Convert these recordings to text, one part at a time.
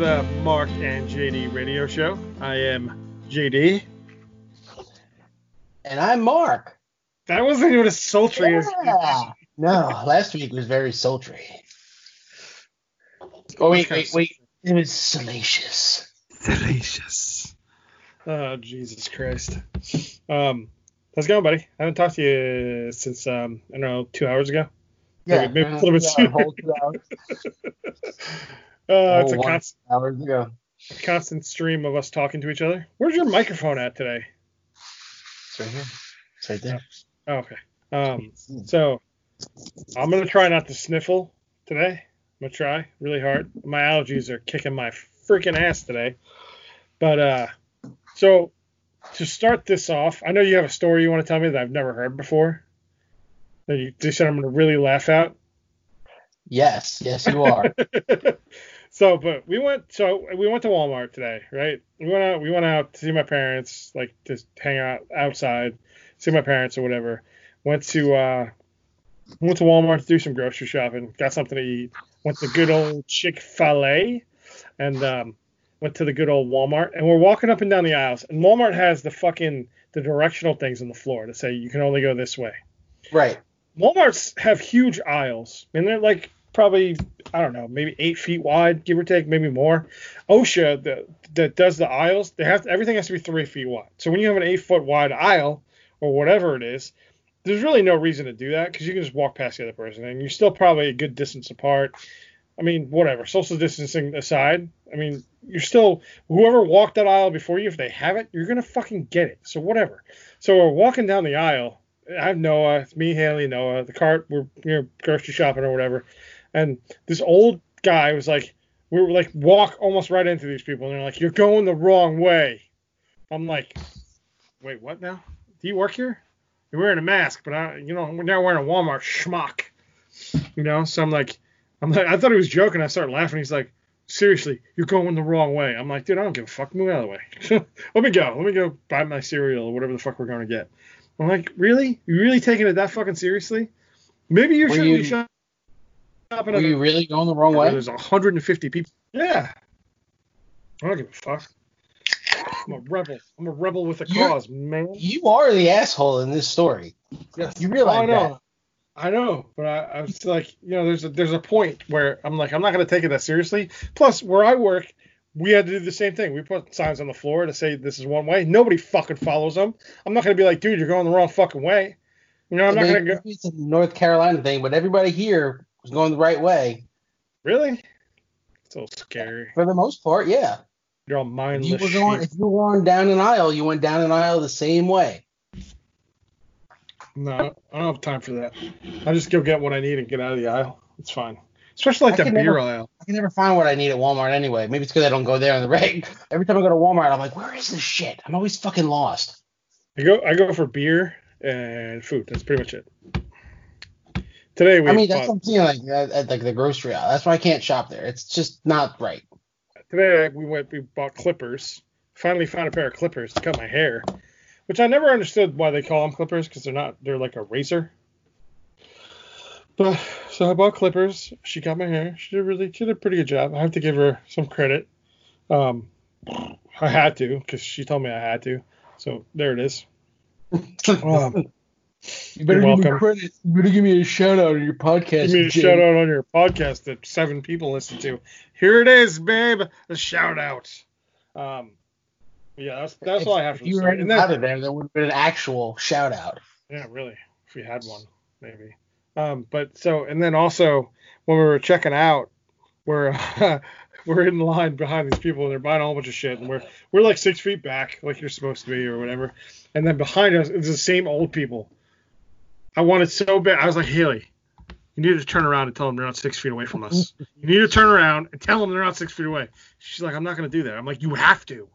Welcome to the Marc and JD radio show. I am JD. And I'm Marc. That wasn't even as sultry as. Yeah. No, last week was very sultry. Oh, wait, wait, wait. It was salacious. Delicious. Oh, Jesus Christ. Um, how's it going, buddy? I haven't talked to you since, um, I don't know, two hours ago. Yeah, Maybe- maybe a little bit yeah, sooner. a whole two hours. Uh, it's Oh, a one const- hours ago. constant stream of us talking to each other. Where's your microphone at today? It's right here. It's right there. Oh, okay. Um, so I'm gonna try not to sniffle today. I'm gonna try really hard. My allergies are kicking my freaking ass today. But uh, so to start this off, I know you have a story you want to tell me that I've never heard before. That you just said I'm gonna really laugh at. Yes, yes, you are. so, but we went. So we went to Walmart today, right? We went out. We went out to see my parents, like just hang out outside, see my parents or whatever. Went to uh, went to Walmart to do some grocery shopping. Got something to eat. Went to good old Chick Fil A, and um, went to the good old Walmart. And we're walking up and down the aisles, and Walmart has the fucking the directional things on the floor to say you can only go this way. right. Walmarts have huge aisles, and they're like probably I don't know, maybe eight feet wide, give or take, maybe more. OSHA that that does the aisles, they have everything has to be three feet wide. So when you have an eight foot wide aisle or whatever it is, there's really no reason to do that because you can just walk past the other person and you're still probably a good distance apart. I mean, whatever, social distancing aside, I mean, you're still whoever walked that aisle before you, if they have it, you're gonna fucking get it. So whatever. So we're walking down the aisle. I have Noah, it's me, Haley, Noah. The cart, we're you know, grocery shopping or whatever, and this old guy was like, we were like walk almost right into these people, and they're like, you're going the wrong way. I'm like, wait, what now? Do you work here? You're wearing a mask, but I, you know, we're now wearing a Walmart schmuck. You know, so I'm like, I'm like, I thought he was joking. I started laughing. He's like, seriously, you're going the wrong way. I'm like, dude, I don't give a fuck. Move out of the way. Let me go. Let me go buy my cereal or whatever the fuck we're going to get. I'm like, really? You really taking it that fucking seriously? Maybe you should you- be shopping at Were a- you really going the wrong way? there's 150 people. Yeah. I don't give a fuck. I'm a rebel. I'm a rebel with a You're- cause, man. You are the asshole in this story. Yes. You realize oh, I know. that. I know, but I, I was like, you know, there's a there's a point where I'm like, I'm not gonna take it that seriously. Plus, where I work, we had to do the same thing. We put signs on the floor to say this is one way. Nobody fucking follows them. I'm not gonna be like, dude, you're going the wrong fucking way. You know, I'm not Maybe gonna go. It's a North Carolina thing, but everybody here was going the right way Really? It's a little scary. for the most part. Yeah. You're all mindless. you were going, if you were going down an aisle, you went down an aisle the same way. No, I don't have time for that. I just go get what I need and get out of the aisle. It's fine. Especially like that beer never- aisle. I can never find what I need at Walmart anyway. Maybe it's because I don't go there on the reg. Every time I go to Walmart, I'm like, where is this shit? I'm always fucking lost. I go I go for beer and food. That's pretty much it. Today we I mean, that's I'm like at, at like the grocery aisle. That's why I can't shop there. It's just not right. today we went we bought clippers. Finally found a pair of clippers to cut my hair, which I never understood why they call them clippers because they're not they're like a razor. But so I bought clippers. She cut my hair. She did really she did a pretty good job. I have to give her some credit. Um, I had to because she told me I had to. So there it is. Um, you better give me credit. You better give me a shout out on your podcast. Give me a shout out on your podcast that seven people listen to. Here it is, babe. A shout out. Um, yeah, that's that's all I have If for you were story. Out of there, there would have been an actual shout out. yeah, really, if we had one, maybe. Um, but so and then also when we were checking out, we're we're in line behind these people and they're buying a whole bunch of shit and we're we're like six feet back like you're supposed to be or whatever. And then behind us is the same old people. I wanted so bad. I was like, Haley, you need to turn around and tell them they're not six feet away from us. you need to turn around and tell them they're not six feet away. She's like, I'm not going to do that. I'm like, you have to.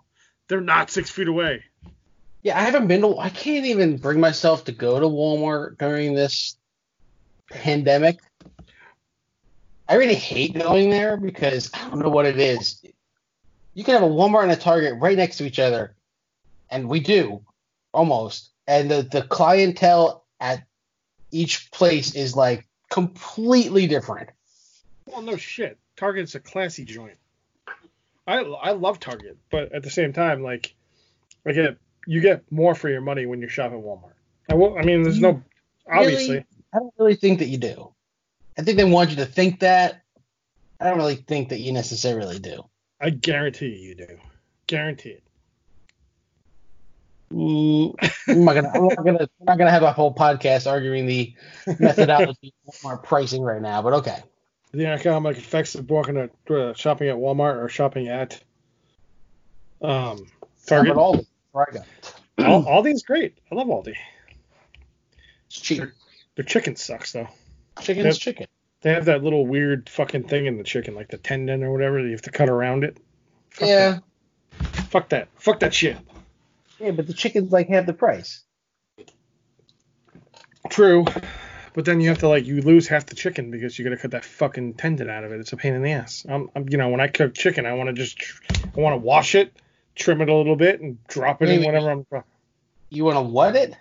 They're not six feet away. Yeah, I haven't been to. I can't even bring myself to go to Walmart during this pandemic. I really hate going there because I don't know what it is. You can have a Walmart and a Target right next to each other, and we do almost. And the the clientele at each place is like completely different. Well, no shit. Target's a classy joint. I I love Target, but at the same time, like, I get you get more for your money when you shop at Walmart. I will. I mean, there's no obviously. Really? I don't really think that you do. I think they want you to think that. I don't really think that you necessarily do. I guarantee you do. Guarantee it. Mm, I'm not gonna. I'm not gonna. I'm not gonna have a whole podcast arguing the methodology of Walmart pricing right now. But okay. The economic effects of walking at uh, shopping at Walmart or shopping at um, Target. But Aldi, I go. Al- Aldi's great. I love Aldi. It's cheap. Their chicken sucks though. Chicken's Yep. chicken. They have that little weird fucking thing in the chicken, like the tendon or whatever. that You have to cut around it. Fuck Yeah. that. Fuck that. Fuck that shit. Yeah, but the chicken's like half the price. True. But then you have to like you lose half the chicken because you got to cut that fucking tendon out of it. It's a pain in the ass. I'm, I'm you know when I cook chicken, I want to just I want to wash it, trim it a little bit, and drop it in Maybe- whenever I'm. You want to what it?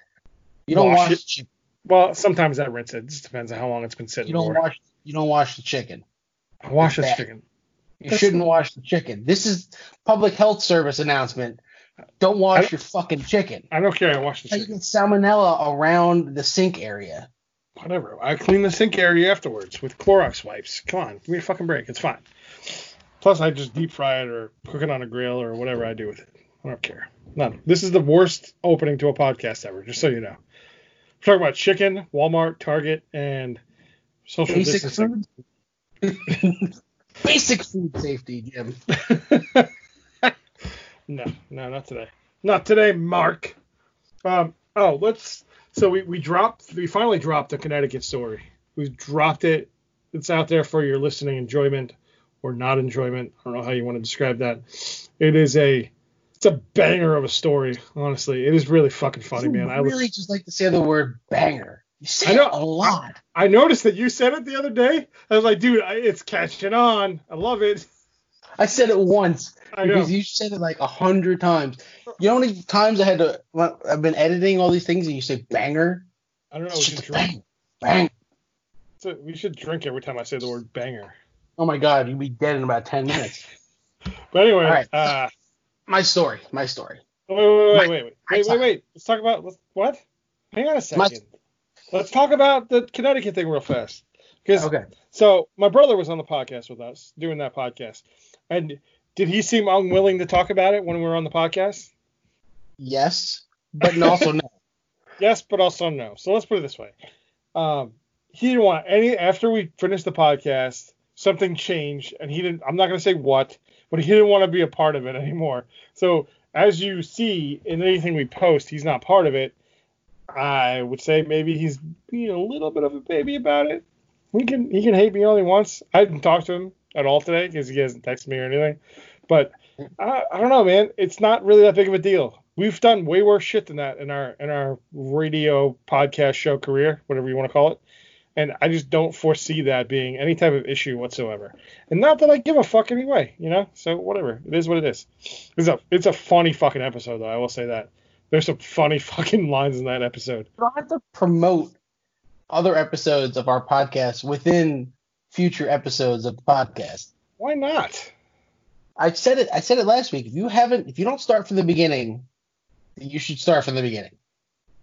You don't Wash wash it. Well, sometimes I rinse it. It just depends on how long it's been sitting You don't for. wash. You don't wash the chicken. I wash the chicken. You That's- shouldn't wash the chicken. This is public health service announcement. Don't wash I- your fucking chicken. I don't care. I wash the How you chicken. get salmonella around the sink area? Whatever. I clean the sink area afterwards with Clorox wipes. Come on, give me a fucking break. It's fine. Plus, I just deep fry it or cook it on a grill or whatever I do with it. I don't care. None. This is the worst opening to a podcast ever, just so you know. We're talking about chicken, Walmart, Target, and social Basic distancing. food. Basic food safety, Jim. No, no, not today. Not today, Marc. Um, oh, let's. So we, we dropped. We finally dropped the Connecticut story. We dropped it. It's out there for your listening enjoyment or not enjoyment. I don't know how you want to describe that. It is a. It's a banger of a story. Honestly, it is really fucking funny, man. I I really just like to say the word banger. You say I know. it a lot. I noticed that you said it the other day. I was like, dude, I, it's catching on. I love it. I said it once because you said it like a hundred times. You know how many times I had to? I've been editing all these things and you say banger. I don't know. We It's should just drink. bang, bang. so We should drink every time I say the word banger. Oh my god, you'd be dead in about ten minutes. But anyway, right. uh, My story, my story. Wait, wait, wait, My- wait, wait, wait, wait, wait. Let's talk about let's, what? Hang on a My- second. Let's talk about the Connecticut thing real fast. Because Okay. so my brother was on the podcast with us doing that podcast, and did he seem unwilling to talk about it when we were on the podcast? Yes, but also no. Yes, but also no. So let's put it this way. Um, he didn't want any after we finished the podcast, something changed, and he didn't. I'm not going to say what, but he didn't want to be a part of it anymore. So as you see in anything we post, he's not part of it. I would say maybe he's being a little bit of a baby about it. He can he can hate me only once. I didn't talk to him at all today because he hasn't texted me or anything. But I, I don't know, man. It's not really that big of a deal. We've done way worse shit than that in our in our radio podcast show career, whatever you want to call it. And I just don't foresee that being any type of issue whatsoever. And not that I give a fuck anyway, you know. So whatever, it is what it is. It's a it's a funny fucking episode though. I will say that. There's some funny fucking lines in that episode. You don't have to promote other episodes of our podcast within future episodes of the podcast. Why not? I said it. I said it last week. If you haven't, if you don't start from the beginning, you should start from the beginning.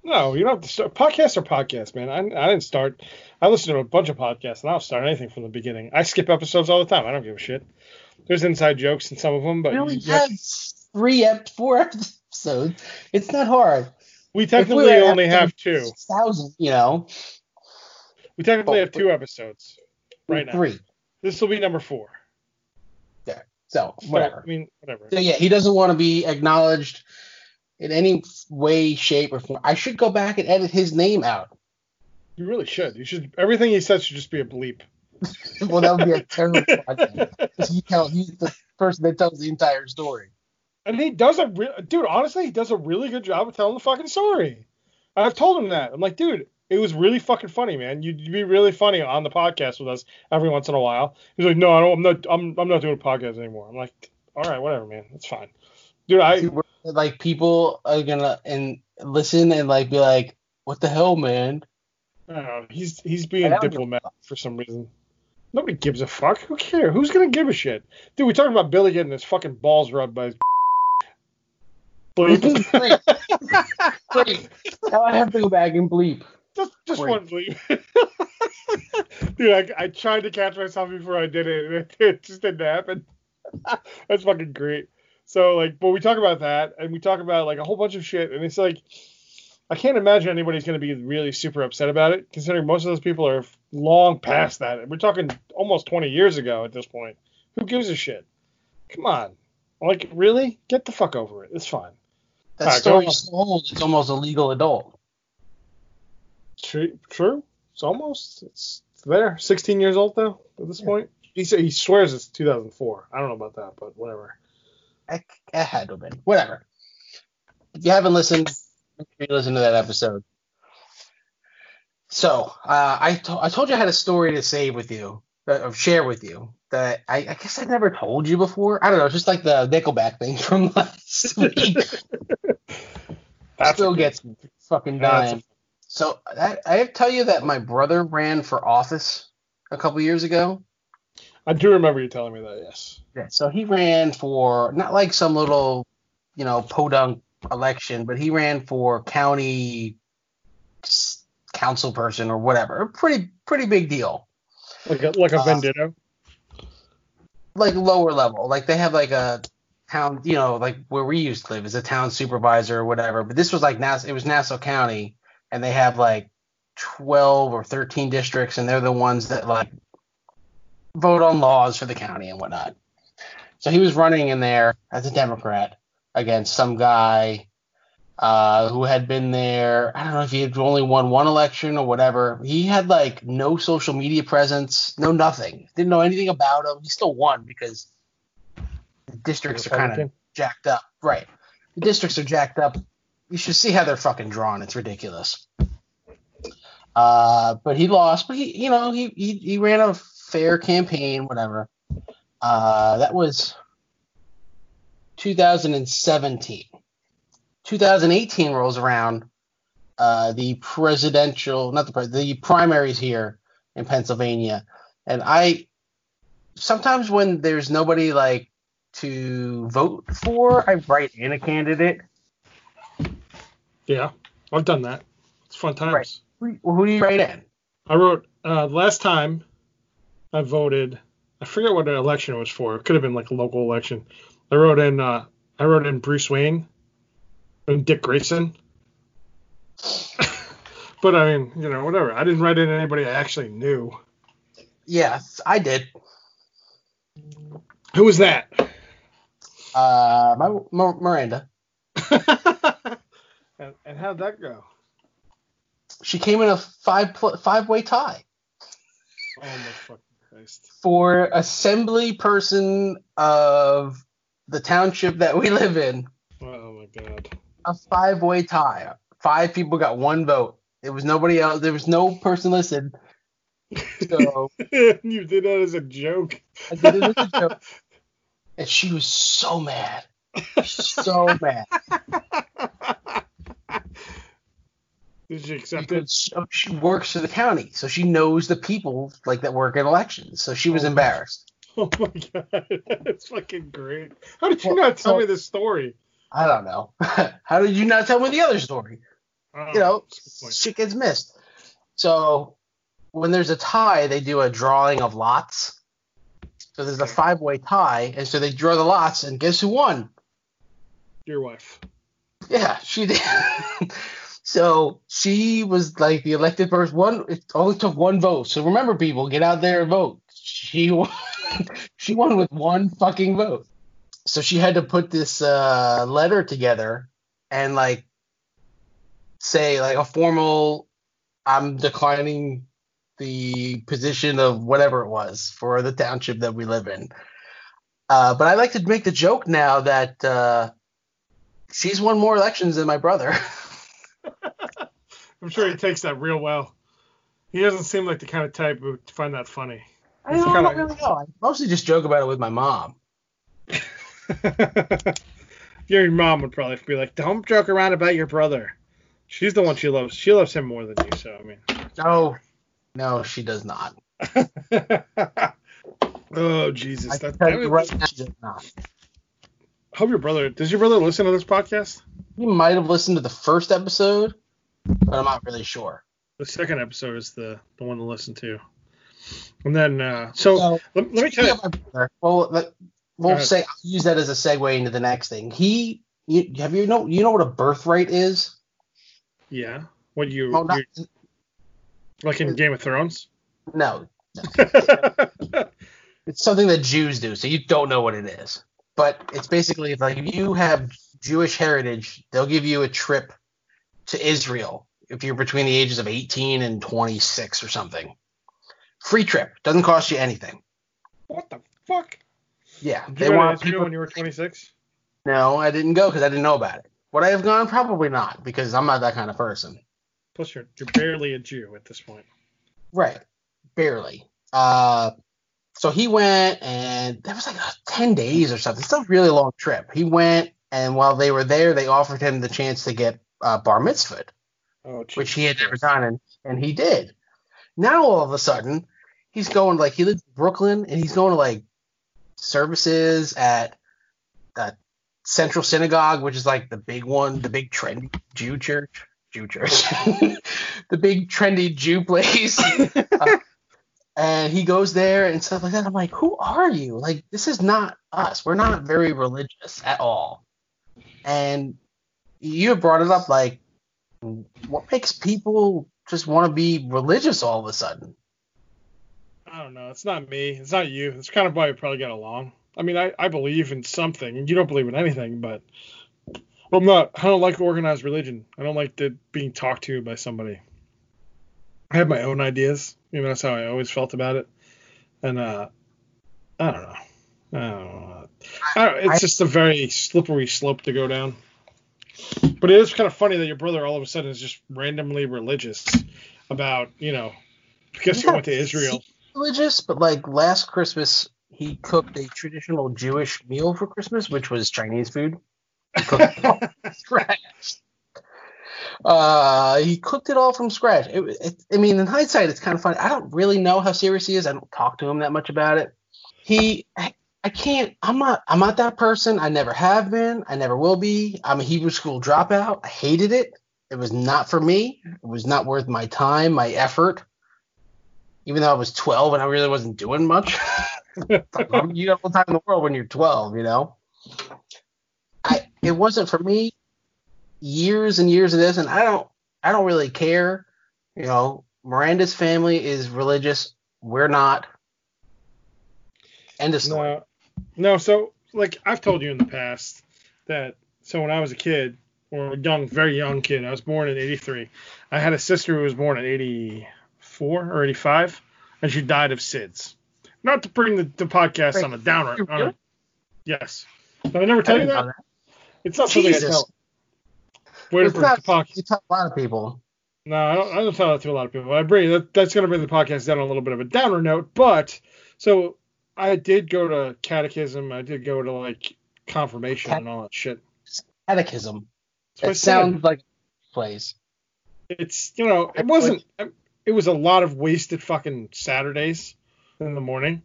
No, you don't have to start. Podcasts are podcasts, man. I, I didn't start. I listen to a bunch of podcasts, and I don't start anything from the beginning. I skip episodes all the time. I don't give a shit. There's inside jokes in some of them, but We only you- have- three, ep- four episodes. It's not hard. we If we technically only have two. Thousand, you know. We technically have two episodes right now. Three. This will be number four. Yeah. So So, whatever. I mean, whatever. So yeah, he doesn't want to be acknowledged in any way, shape, or form. I should go back and edit his name out. You really should. You should. Everything he says should just be a bleep. Well, that would be a terrible podcast. He tell, he's the person that tells the entire story. And he does a real, dude. Honestly, he does a really good job of telling the fucking story. I've told him that. I'm like, dude, it was really fucking funny, man. You'd, you'd be really funny on the podcast with us every once in a while. He's like, no, I don't. I'm not. I'm, I'm not doing a podcast anymore. I'm like, all right, whatever, man. That's fine, dude. I like people are gonna and listen and like be like, "What the hell, man?" I don't know. He's he's being I don't give a diplomatic for some reason. Nobody gives a fuck. Who cares? Who's gonna give a shit? Dude, we talking about Billy getting his fucking balls rubbed by his bleep. Now I have to go back and bleep. Just just Great. one bleep. Dude, I, I tried to catch myself before I did it, and it, it just didn't happen. That's fucking great. So like, but we talk about that, and we talk about like a whole bunch of shit, and it's like, I can't imagine anybody's gonna be really super upset about it, considering most of those people are long past that. We're talking almost 20 years ago at this point. Who gives a shit? Come on, like really? Get the fuck over it. It's fine. That Alright, go story on. is so old, it's almost a legal adult. True. True. It's almost. It's, there. 16 years old though at this point. He he swears it's 2004. I don't know about that, but whatever. It had to have been. Whatever. If you haven't listened, make sure you listen to that episode. So, uh, I, to- I told you I had a story to save with you, uh, or share with you, that I, I guess I never told you before. I don't know, just like the Nickelback thing from last week. That's Still gets me fucking dying. So, I, I have to tell you that my brother ran for office a couple years ago. I do remember you telling me that. Yes. Yeah, so he ran for not like some little, you know, podunk election, but he ran for county council person or whatever. A pretty pretty big deal. Like a like a Uh, vendetta. Like lower level. Like they have like a town, you know, like where we used to live is a town supervisor or whatever. But this was like Nass it was Nassau County and they have like 12 or 13 districts and they're the ones that like vote on laws for the county and whatnot. So he was running in there as a Democrat against some guy uh, who had been there. I don't know if he had only won one election or whatever. He had like no social media presence, no nothing. Didn't know anything about him. He still won because the districts are kind of jacked up. Right. The districts are jacked up. You should see how they're fucking drawn. It's ridiculous. Uh, but he lost. But he, you know, he he, he ran a fair campaign, whatever. Uh, that was 2017. 2018 rolls around. Uh, the presidential, not the pres- the primaries here in Pennsylvania, and I sometimes when there's nobody like to vote for, I write in a candidate. Yeah, I've done that. It's fun times. Right. Who, who do you write in? I wrote uh, last time I voted. I forget what the election it was for. It could have been like a local election. I wrote in. Uh, I wrote in Bruce Wayne and Dick Grayson. but I mean, you know, whatever. I didn't write in anybody I actually knew. Yes, I did. Who was that? Uh, my, my Miranda. And, and how'd that go? She came in a five five way tie Oh my fucking Christ! for assembly person of the township that we live in. Oh my God! A five way tie. Five people got one vote. There was nobody else. There was no person listed. So you did that as a joke. I did it as a joke. And she was so mad. So mad. Did you accept it? She- she works for the county, so she knows the people like that work in elections. So she was Oh. embarrassed. Oh my god, that's fucking great. How did you Well, not tell so- me this story? I don't know. How did you not tell me the other story? Oh, You know, that's a good point. shit gets missed. So when there's a tie, they do a drawing of lots. So there's a five way tie, and so they draw the lots, and guess who won? Your wife. Yeah, she did. so she was like the elected person. One, it only took one vote. So remember, people, get out there and vote. She won. she won with one fucking vote. So she had to put this uh, letter together and like say like a formal, I'm declining the position of whatever it was for the township that we live in. Uh, but I like to make the joke now that uh, she's won more elections than my brother. I'm sure he takes that real well. He doesn't seem like the kind of type who would find that funny. I don't kinda- really know. I mostly just joke about it with my mom. your mom would probably be like, "Don't joke around about your brother." She's the one she loves. She loves him more than you. So I mean, No, no, she does not. oh Jesus! I That, that was- right now, he does not. Hope your brother does your brother listen to this podcast? He might have listened to the first episode, but I'm not really sure. The second episode is the the one to listen to. And then uh, so So, let, let me tell you. brother, well, let, we'll say I'll use that as a segue into the next thing. He, you, have you know you know what a birthright is? Yeah. What you, Well, not, you like in Game of Thrones? no, it's something that Jews do, so you don't know what it is. But it's basically like if you have Jewish heritage, they'll give you a trip to Israel if you're between the ages of 18 and 26 or something. Free trip, doesn't cost you anything. what the fuck? Yeah, Did they you want people. when you were 26? No, I didn't go because I didn't know about it. Would I have gone? Probably not, because I'm not that kind of person. Plus, you're you're barely a Jew at this point. Right. Barely. Uh, so he went, and that was like uh, 10 days or something. It's a really long trip. He went, and while they were there, they offered him the chance to get uh, bar mitzvahed, Oh, which he had never done, and, and he did. Now, all of a sudden, he's going, like, he lives in Brooklyn, and he's going to, like, services at uh, Central Synagogue, which is, like, the big one, the big trendy Jew church. Jew church. the big trendy Jew place. Uh, and he goes there and stuff like that. I'm like, who are you? Like, this is not us. We're not very religious at all. And you brought it up, like, what makes people just want to be religious all of a sudden? I don't know. It's not me. It's not you. It's kind of why we probably get along. I mean, I, I believe in something. You don't believe in anything, but I'm not. I don't like organized religion. I don't like the being talked to by somebody. I have my own ideas. You know, that's how I always felt about it. And uh, I don't know. I don't know. I don't, it's I- just a very slippery slope to go down. But it is kind of funny that your brother all of a sudden is just randomly religious about, you know, because he went to Israel. Religious, but like last Christmas, he cooked a traditional Jewish meal for Christmas, which was Chinese food. He cooked it all from scratch. Uh, he cooked it all from scratch. It, it, I mean, in hindsight, it's kind of funny. I don't really know how serious he is. I don't talk to him that much about it. He, I, I can't. I'm not. I'm not that person. I never have been. I never will be. I'm a Hebrew school dropout. I hated it. It was not for me. It was not worth my time, my effort. Even though I was 12 and I really wasn't doing much. you got all the time in the world when you're 12, you know. I it wasn't for me. Years and years of this, and I don't I don't really care. You know, Miranda's family is religious. We're not. End of story. No, no. So, like I've told you in the past that so when I was a kid or a young, very young kid, I was born in '83. I had a sister who was born in '84 or '85, and she died of SIDS. Not to bring the, the podcast Wait, on a downer. on a- really? yes. Did I never tell you didn't that? that. It's not something I Jesus. tell. Way to It's bring the podcast. you tell a lot of people. No, I don't, I don't tell that to a lot of people. I bring that, that's going to bring the podcast down on a little bit of a downer note. But so I did go to catechism. I did go to like confirmation Cat- and all that shit. Catechism. It sounds like a place. It's you know it wasn't. It was a lot of wasted fucking Saturdays in the morning.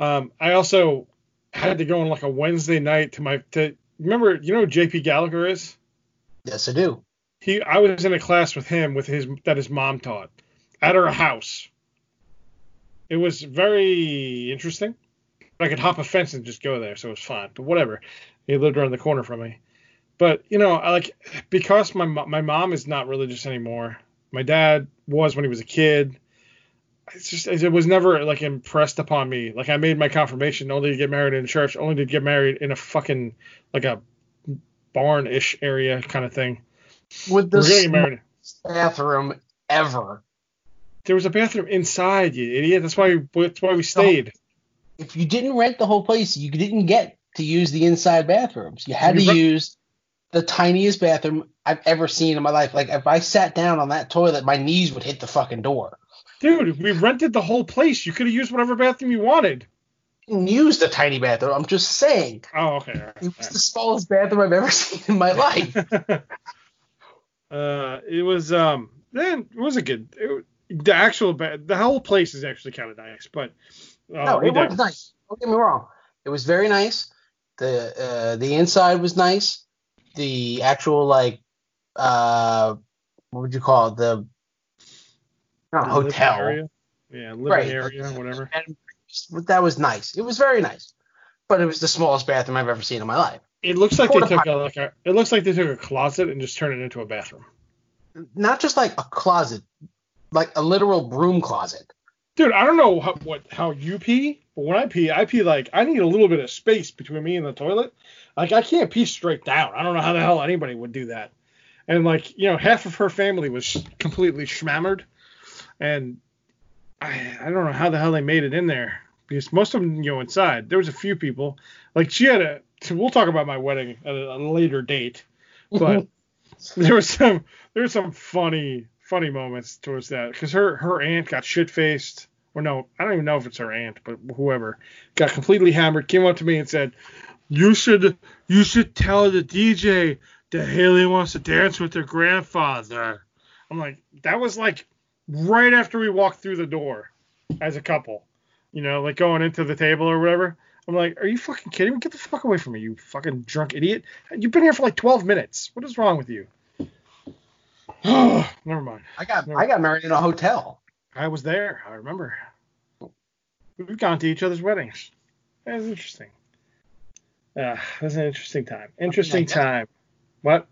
Um, I also had to go on like a Wednesday night to my to remember you know who JP Gallagher is. Yes, I do. he I was in a class with him with his that his mom taught at her house. It was very interesting. I could hop a fence and just go there, so it was fine. But whatever. He lived around the corner from me. But you know, I like because my my mom is not religious anymore. My dad was when he was a kid. It's just it was never like impressed upon me. Like I made my confirmation only to get married in church, only to get married in a fucking like a barn-ish area kind of thing. With the bathroom ever. There was a bathroom inside, you idiot. That's why that's why we stayed. If you didn't rent the whole place, you didn't get to use the inside bathrooms. You had to You re- use the tiniest bathroom I've ever seen in my life. Like if I sat down on that toilet, my knees would hit the fucking door. Dude, we rented the whole place. You could have used whatever bathroom you wanted. Didn't use the tiny bathroom. I'm just saying. Oh, okay. right, It was the smallest bathroom I've ever seen in my life. uh, it was um then it was a good. It, the actual ba- the whole place is actually kind of nice, but uh, no, it was did- nice. Don't get me wrong. It was very nice. The uh, the inside was nice. The actual like uh what would you call it? The not the hotel. area. Yeah, living Right. area, whatever. And that was nice. It was very nice. But it was the smallest bathroom I've ever seen in my life. It looks like they took a, like a. It looks like they took a closet and just turned it into a bathroom. Not just like a closet, like a literal broom closet. Dude, I don't know how, what how you pee, but when I pee, I pee like I need a little bit of space between me and the toilet. Like I can't pee straight down. I don't know how the hell anybody would do that. And like you know, half of her family was completely schmammered, and I I don't know how the hell they made it in there because most of them you know inside. There was a few people like she had a. We'll talk about my wedding at a, a later date, but there was some there were some funny funny moments towards that because her her aunt got shit faced or no I don't even know if it's her aunt but whoever got completely hammered came up to me and said you should you should tell the DJ that Haley wants to dance with her grandfather. I'm like that was like right after we walked through the door as a couple, you know, like going into the table or whatever. I'm like, are you fucking kidding me? Get the fuck away from me, you fucking drunk idiot. You've been here for like 12 minutes. What is wrong with you? Never mind. I got I got married in a hotel. I was there. I remember. We've gone to each other's weddings. That was interesting. Uh, it was an interesting time. Interesting time. What?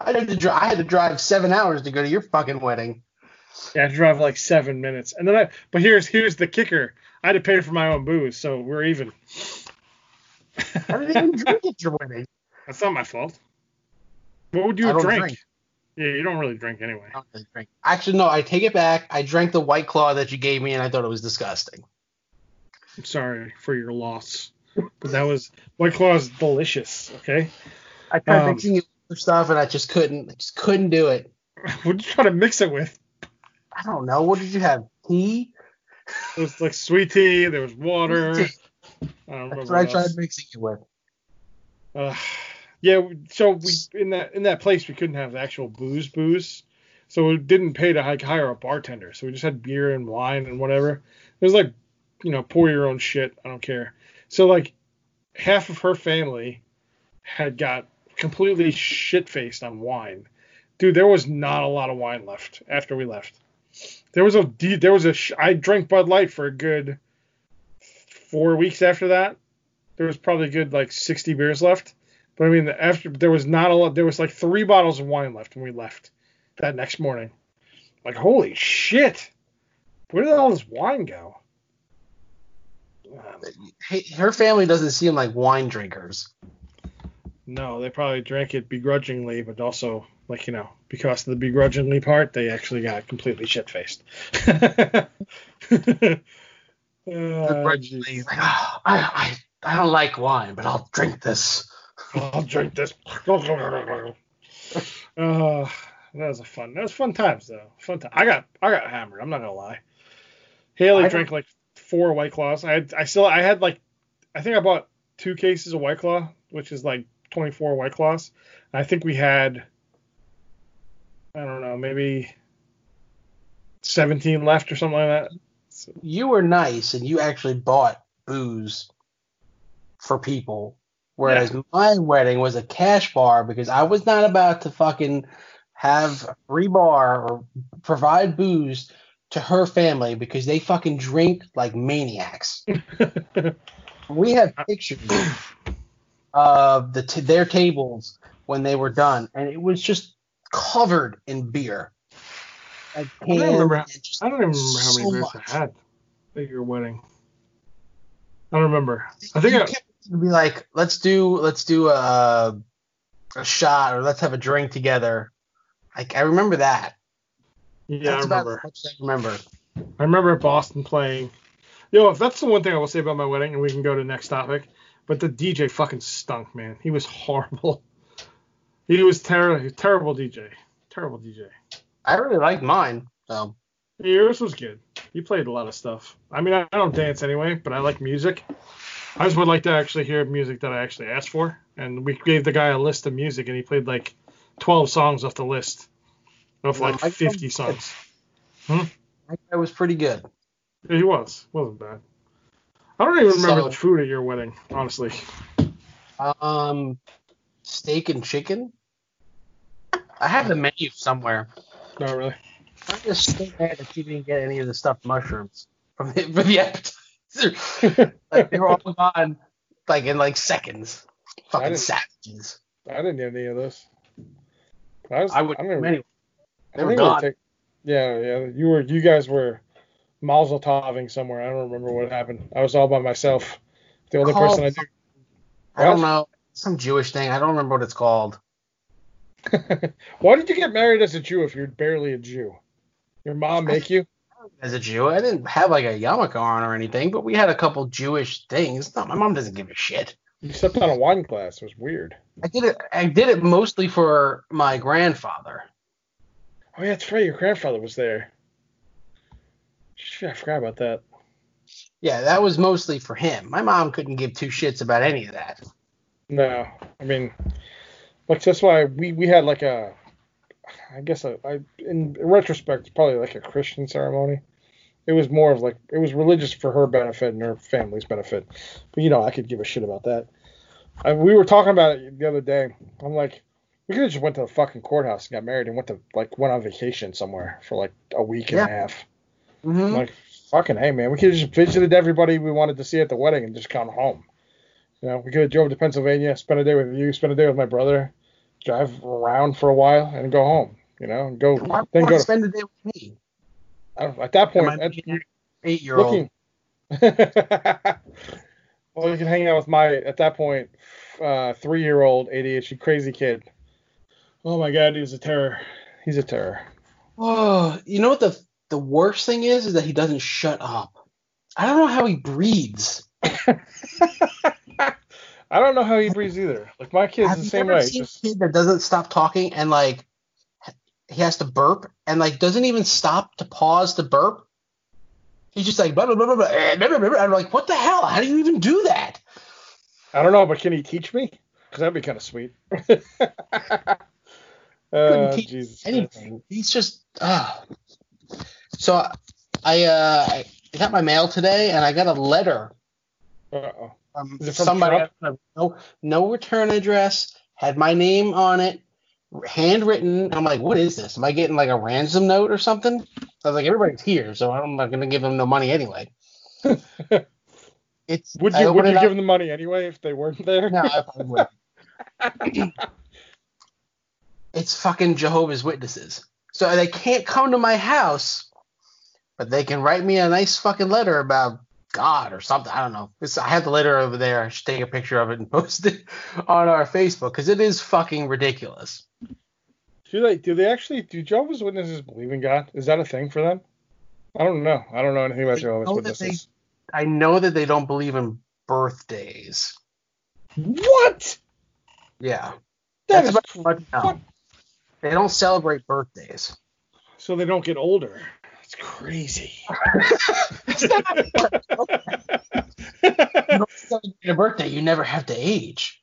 I had to dri- I had to drive seven hours to go to your fucking wedding. Yeah, I drive like seven minutes, and then I. But here's here's the kicker. I had to pay for my own booze, so we're even. I didn't even drink at your wedding. That's not my fault. What would you don't drink. Yeah, you don't really drink anyway. I don't really drink. Actually, no. I take it back. I drank the white claw that you gave me, and I thought it was disgusting. I'm sorry for your loss, but that was White Claw is delicious. Okay. I tried Um, mixing it with stuff, and I just couldn't. I just couldn't do it. What did you try to mix it with? I don't know. What did you have? Tea? It was like sweet tea. There was water. I don't. That's what I tried else. mixing it with. Uh, yeah, so we in that in that place we couldn't have actual booze booze, so we didn't pay to like hire a bartender. So we just had beer and wine and whatever. It was like, you know, pour your own shit. I don't care. So like, half of her family had got completely shit faced on wine. Dude, there was not a lot of wine left after we left. There was a there was a I drank Bud Light for a good four weeks after that. There was probably a good like 60 beers left. But I mean, after there was not a lot. There was like three bottles of wine left when we left that next morning. Like, holy shit! Where did all this wine go? Um, her family doesn't seem like wine drinkers. no, they probably drank it begrudgingly, but also like you know because of the begrudgingly part, they actually got completely shit faced. Begrudgingly, like, "Ah, I, I, I don't like wine, but I'll drink this. I'll drink this. uh, that was a fun. That was fun times though. Fun time. I got I got hammered. I'm not gonna lie. Haley I drank like four White Claws. I had I still I had like I think I bought two cases of White Claw, which is like 24 White Claws. I think we had I don't know maybe 17 left or something like that. So, You were nice, and you actually bought booze for people, whereas my wedding was a cash bar because I was not about to fucking have a free bar or provide booze to her family because they fucking drink like maniacs. we have pictures of the t- their tables when they were done, and it was just covered in beer. Like I don't remember- and I don't even remember how many so beers much. I had at your wedding. I don't remember. I think you I, to be like, let's do let's do a a shot or let's have a drink together. Like I remember that. yeah, I That's about remember. I remember. I remember Boston playing. Yo, if that's the one thing I will say about my wedding, and we can go to the next topic. But the DJ fucking stunk, man. He was horrible. He was terrible, terrible DJ, terrible DJ. I really liked mine. So Yours was good. You played a lot of stuff. I mean, I, don't dance anyway, but I like music. I just would like to actually hear music that I actually asked for. And we gave the guy a list of music, and he played like 12 songs off the list of Well, like I- 50 songs. Hmm. That was pretty good. Yeah, he was. Wasn't bad. I don't even remember So- the food at your wedding, honestly. Um, steak and chicken. I have the menu somewhere. Not really. I'm just so mad that you didn't get any of the stuffed mushrooms from the, for the appetizer. like they were all gone, like in like seconds. Fucking didn't- savages. I didn't get any of this. I, was, I would I don't even, anyway. I They don't were gone. take- yeah, yeah. You were. You guys were mazel toving somewhere. I don't remember what happened. I was all by myself. The only Called- person I do. I don't know. Some Jewish thing. I don't remember what it's called. Why did you get married as a Jew if you're barely a Jew? Your mom make you? As a Jew, I didn't have like a yarmulke on or anything, but we had a couple Jewish things. No, my mom doesn't give a shit. You stepped on a wine glass. It was weird. I did it. I did it mostly for my grandfather. Oh yeah, that's right. Your grandfather was there. Shit, I forgot about that. Yeah, that was mostly for him. My mom couldn't give two shits about any of that. No, I mean, like that's why we we had like a, I guess a, I in retrospect it's probably like a Christian ceremony. It was more of like it was religious for her benefit and her family's benefit, but you know I could give a shit about that. I, we were talking about it the other day. I'm like, we could have just went to the fucking courthouse and got married and went to like went on vacation somewhere for like a week and a half. Mm-hmm. Like, fucking hey man, we could have just visited everybody we wanted to see at the wedding and just gone home. You know, we could have drove to Pennsylvania, spent a day with you, spent a day with my brother, drive around for a while, and go home. You know, and go Why then go to spend the day with me? I don't, at that point. At- eight-year-old? well, you can hang out with my at that point uh, three-year-old ADHD crazy kid. Oh my god, he's a terror. He's a terror. Oh, you know what the the worst thing is? Is that he doesn't shut up. I don't know how he breathes. I don't know how he breathes either. Like my kid's Have the same way. seen Just, a kid that doesn't stop talking and like he has to burp and like doesn't even stop to pause to burp? He's just like blah blah blah blah blah. eh, blah, blah. I'm like, what the hell? How do you even do that? I don't know, but can he teach me? Because that'd be kind of sweet. Couldn't uh, teach Jesus. Anything. He's just ah. So I uh I got my mail today and I got a letter Uh-oh. from, Um, from somebody no no return address had my name on it handwritten. I'm like what is this? Am i getting like a ransom note or something? I was like everybody's here so i'm not going to give them no money anyway. It's Would I you would you up- give them the money anyway if they weren't there? no, I probably wouldn't. it's fucking jehovah's witnesses. So they can't come to my house but they can write me a nice fucking letter about God or something. I don't know. It's, I have the letter over there. I should take a picture of it and post it on our Facebook because it is fucking ridiculous. Do they do they actually do Jehovah's Witnesses believe in God? Is that a thing for them? I don't know. I don't know anything about I Jehovah's that they- Witnesses. I know that they don't believe in birthdays. What? Yeah, That that's about I They don't celebrate birthdays. So they don't get older. It's crazy. It's not you don't a birthday. You never have to age.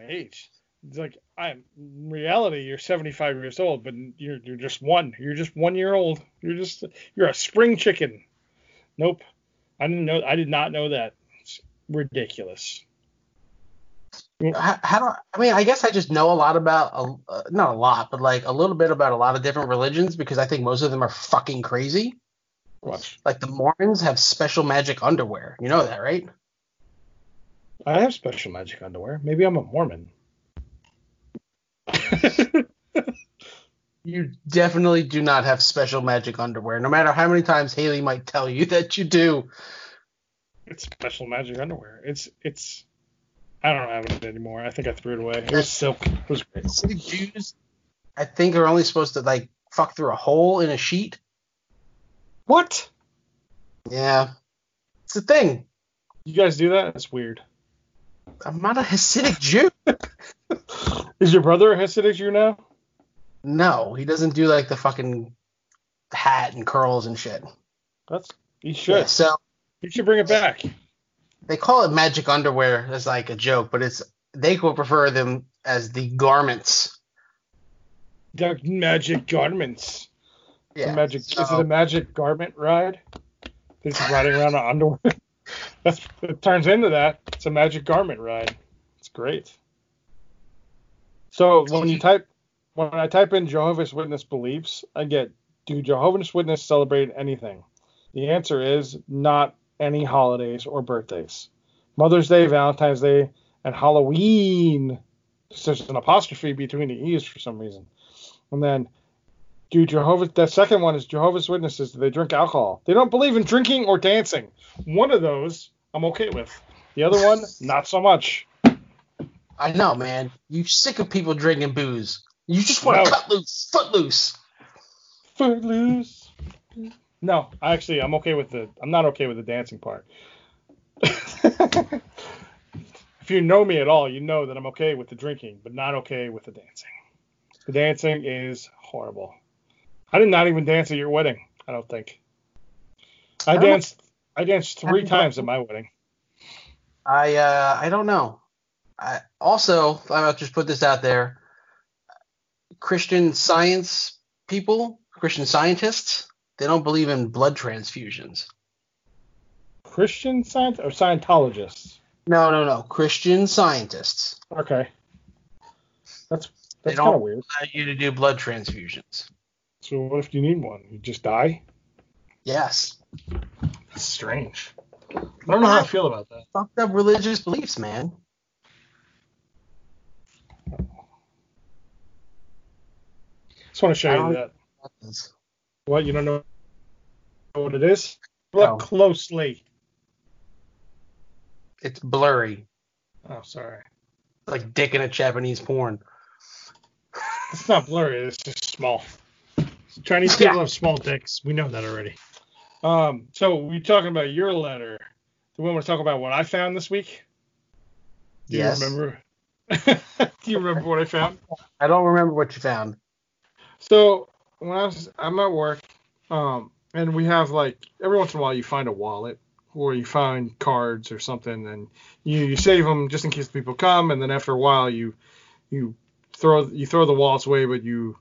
age. It's like I'm in reality you're 75 years old, but you're you're just one. You're just one year old. You're just you're a spring chicken. Nope. I didn't know. I did not know that. It's ridiculous. How, how do I, I mean? I guess I just know a lot about, a, uh, not a lot, but like a little bit about a lot of different religions because I think most of them are fucking crazy. Watch. Like the Mormons have special magic underwear. You know that, right? I have special magic underwear. Maybe I'm a Mormon. You definitely do not have special magic underwear, no matter how many times Haley might tell you that you do. it's special magic underwear. It's it's. I don't have it anymore. I think I threw it away. It was silk. It was great. Hasidic Jews, I think, are only supposed to like fuck through a hole in a sheet. What? Yeah, it's a thing. You guys do that? That's weird. I'm not a Hasidic Jew. Is your brother a Hasidic Jew now? No, he doesn't do like the fucking hat and curls and shit. That's he should. Yeah, so he should bring it back. They call it magic underwear as like a joke, but it's they would prefer them as the garments. The magic garments. Yeah. magic. Is it a magic garment ride? They're just riding around in underwear. That's it turns into that. It's a magic garment ride. It's great. So when you type when I type in Jehovah's Witness beliefs, I get do Jehovah's Witness celebrate anything? The answer is not any holidays or birthdays. Mother's Day, Valentine's Day, and Halloween. There's an apostrophe between the E's for some reason. And then do Jehovah's the second one is Jehovah's Witnesses. Do they drink alcohol? They don't believe in drinking or dancing. One of those I'm okay with. The other one, not so much. I know, man. You sick of people drinking booze. You just want No. to cut loose, foot loose. Footloose. No, actually, I'm okay with the. I'm not okay with the dancing part. if you know me at all, you know that I'm okay with the drinking, but not okay with the dancing. The dancing is horrible. I did not even dance at your wedding. I don't think. I I don't- danced. I danced three Happy times at my wedding. I uh, I don't know. I also I'll just put this out there. Christian science people, Christian scientists, they don't believe in blood transfusions. Christian science or Scientologists? No, no, no. Christian scientists. Okay. That's They that's don't- kind of weird. Allow you to do blood transfusions. So what if you need one? You just die? Yes. That's strange. I don't know how I feel about that. Fucked up religious beliefs, man. I just want to show you that. What you don't know what it is? Look No. closely. It's blurry. Oh, sorry. Like dick in a Japanese porn. It's not blurry. It's just small. Chinese Yeah. people have small dicks. We know that already. Um. So we talking about your letter. Do we want to talk about what I found this week? Do you remember? Do you remember what I found? I don't remember what you found. So when I was, I'm at work, um, and we have like every once in a while you find a wallet or you find cards or something, and you you save them just in case people come, and then after a while you you throw you throw the wallets away, but you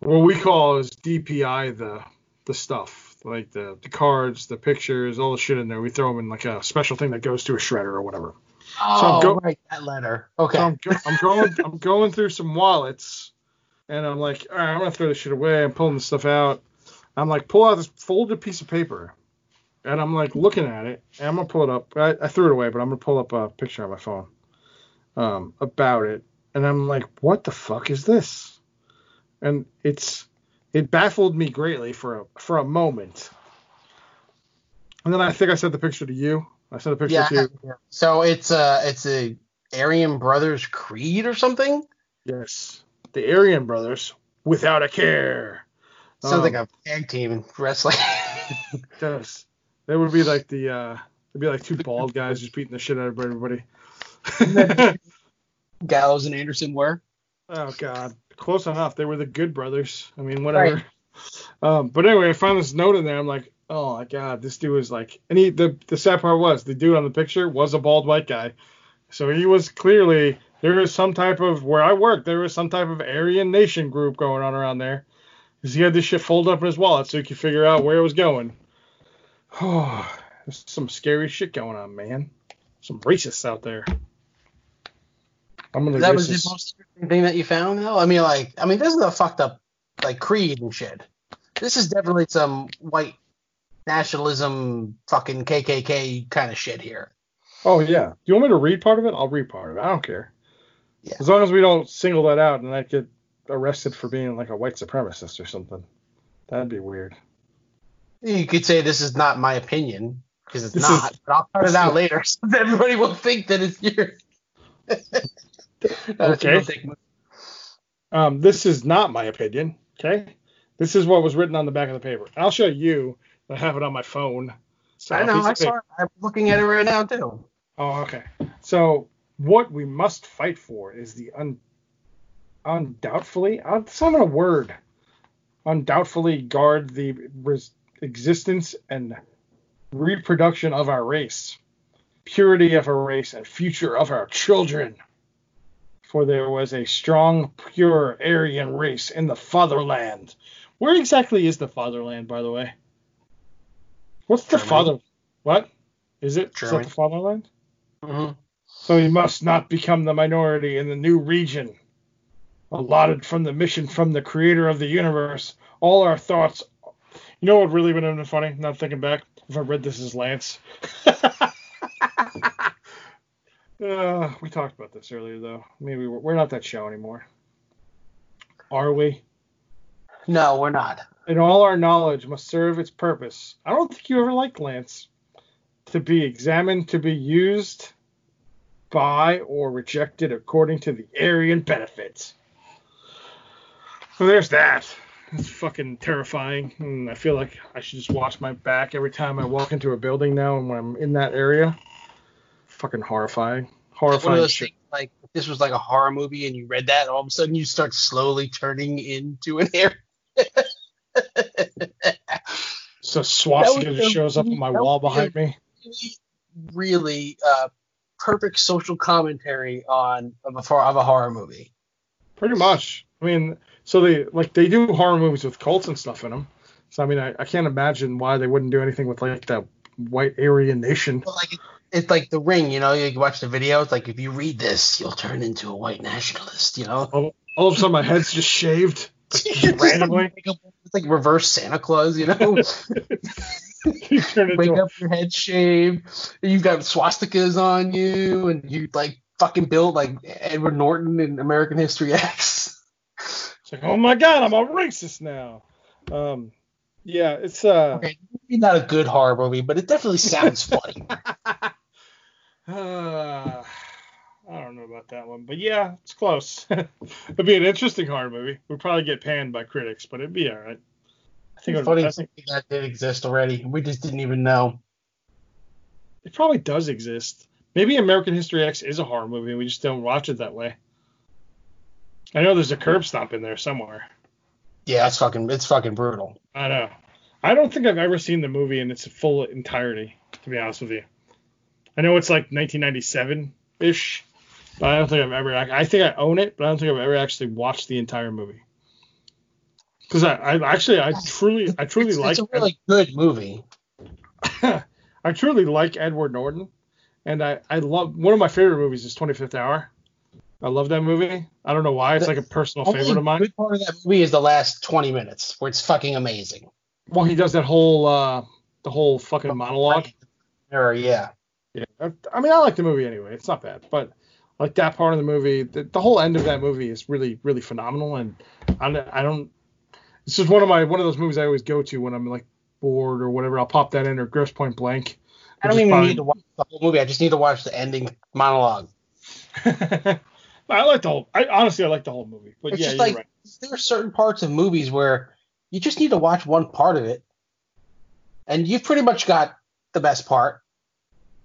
what we call is DPI the the stuff like the the cards, the pictures, all the shit in there. We throw them in like a special thing that goes to a shredder or whatever. Oh, go- right, that letter. Okay. So I'm, go- I'm going I'm going through some wallets, and I'm like, all right, I'm gonna throw this shit away. I'm pulling the stuff out. I'm like, pull out this folded piece of paper, and I'm like looking at it, and I'm gonna pull it up. I, I threw it away, but I'm gonna pull up a picture on my phone, um, about it, and I'm like, what the fuck is this? And it's it baffled me greatly for a for a moment. And then I think I sent the picture to you. I sent a picture yeah. to you. So it's a it's a Aryan Brothers Creed or something. Yes. The Aryan brothers, without a care. Sounds Um, like a tag team wrestling. Does. They would be like the uh they'd be like two bald guys just beating the shit out of everybody. Gallows and Anderson were. oh god. Close enough. They were the good brothers. I mean, whatever. Um, but anyway, I found this note in there. I'm like, oh my god, this dude was like, and he the the sad part was the dude on the picture was a bald white guy, so he was clearly there is some type of where I work there was some type of Aryan Nation group going on around there, because he had this shit folded up in his wallet so he could figure out where it was going. Oh, there's some scary shit going on, man. Some racists out there. I'm gonna That was the most interesting thing that you found, though. I mean, like, I mean, this is a fucked up like creed and shit. This is definitely some white nationalism, fucking KKK kind of shit here. Oh yeah. Do you want me to read part of it? I'll read part of it. I don't care. Yeah. As long as we don't single that out and I get arrested for being like a white supremacist or something. That'd be weird. You could say this is not my opinion because it's This not, is- but I'll cut it out later so everybody will think that it's yours. Okay. real dick move. Um, this is not my opinion. Okay. This is what was written on the back of the paper. I'll show you. I have it on my phone. So I know. I saw it. I'm looking at it right now too. Oh, okay. So what we must fight for is the un, undoubtedly, uh, it's not a word, undoubtedly guard the res, existence and reproduction of our race, purity of our race, and future of our children. For there was a strong, pure Aryan race in the fatherland, Where exactly is the fatherland, by the way? What's the Germany. father? What is it? Is that the fatherland? Mm-hmm. So he must not become the minority in the new region allotted from the mission from the creator of the universe. All our thoughts. You know what really would have been funny? Not thinking back. If I read this as Lance. uh, we talked about this earlier, though. Maybe we're, we're not that show anymore. Are we? No, we're not. And all our knowledge must serve its purpose. I don't think you ever liked Lance. To be examined, to be used by or rejected according to the Aryan benefits. So there's that. It's fucking terrifying. And I feel like I should just watch my back every time I walk into a building now and when I'm in that area. Fucking horrifying. One of Horrifying those shit. things like this was like a horror movie and you read that, all of a sudden you start slowly turning into an air. So swastika just shows up on my wall behind me. really, really uh, perfect social commentary on of a of a horror movie. Pretty much. I mean, so they like they do horror movies with cults and stuff in them. So I mean, I, I can't imagine why they wouldn't do anything with like that white Aryan nation. Like it's like the ring, you know. You watch the video. It's like if you read this, you'll turn into a white nationalist. You know. All, all of a sudden, my head's just shaved like, Just just randomly. it's like reverse Santa Claus, you know. you turn Wake into up, your head shaved. You've got swastikas on you, and you like fucking built like Edward Norton in American History X. it's like, oh my god, I'm a racist now. Um, yeah, it's uh, Okay, maybe not a good horror movie, but it definitely sounds funny. uh, I don't know about that one, but yeah, it's close. it'd be an interesting horror movie. We'd probably get panned by critics, but it'd be all right. I think, funny I think that did exist already. We just didn't even know. it probably does exist. Maybe American History X is a horror movie, and we just don't watch it that way. I know there's a curb stomp in there somewhere. Yeah, it's fucking it's fucking brutal. I know. I don't think I've ever seen the movie in its full entirety, to be honest with you. I know it's like 1997 ish, but I don't think I've ever. I think I own it, but I don't think I've ever actually watched the entire movie. Because I, I actually, I truly, I truly It's, like, it's a really good movie. I truly like Edward Norton, and I, I love one of my favorite movies is 25th Hour. I love that movie. I don't know why. It's like a personal favorite of mine. good part of that movie is the last 20 minutes, where it's fucking amazing. Well, he does that whole, uh, the whole fucking monologue. Or yeah, Yeah, I- I mean, I like the movie anyway. It's not bad, but like that part of the movie, the, the whole end of that movie is really, really phenomenal. And I, I don't. This is one of my one of those movies I always go to when I'm like bored or whatever. I'll pop that in or Grosse Pointe Blank. I don't even probably- need to watch the whole movie. I just need to watch the ending monologue. I like the whole. I honestly I like the whole movie, but It's yeah, like right. there are certain parts of movies where you just need to watch one part of it, and you've pretty much got the best part.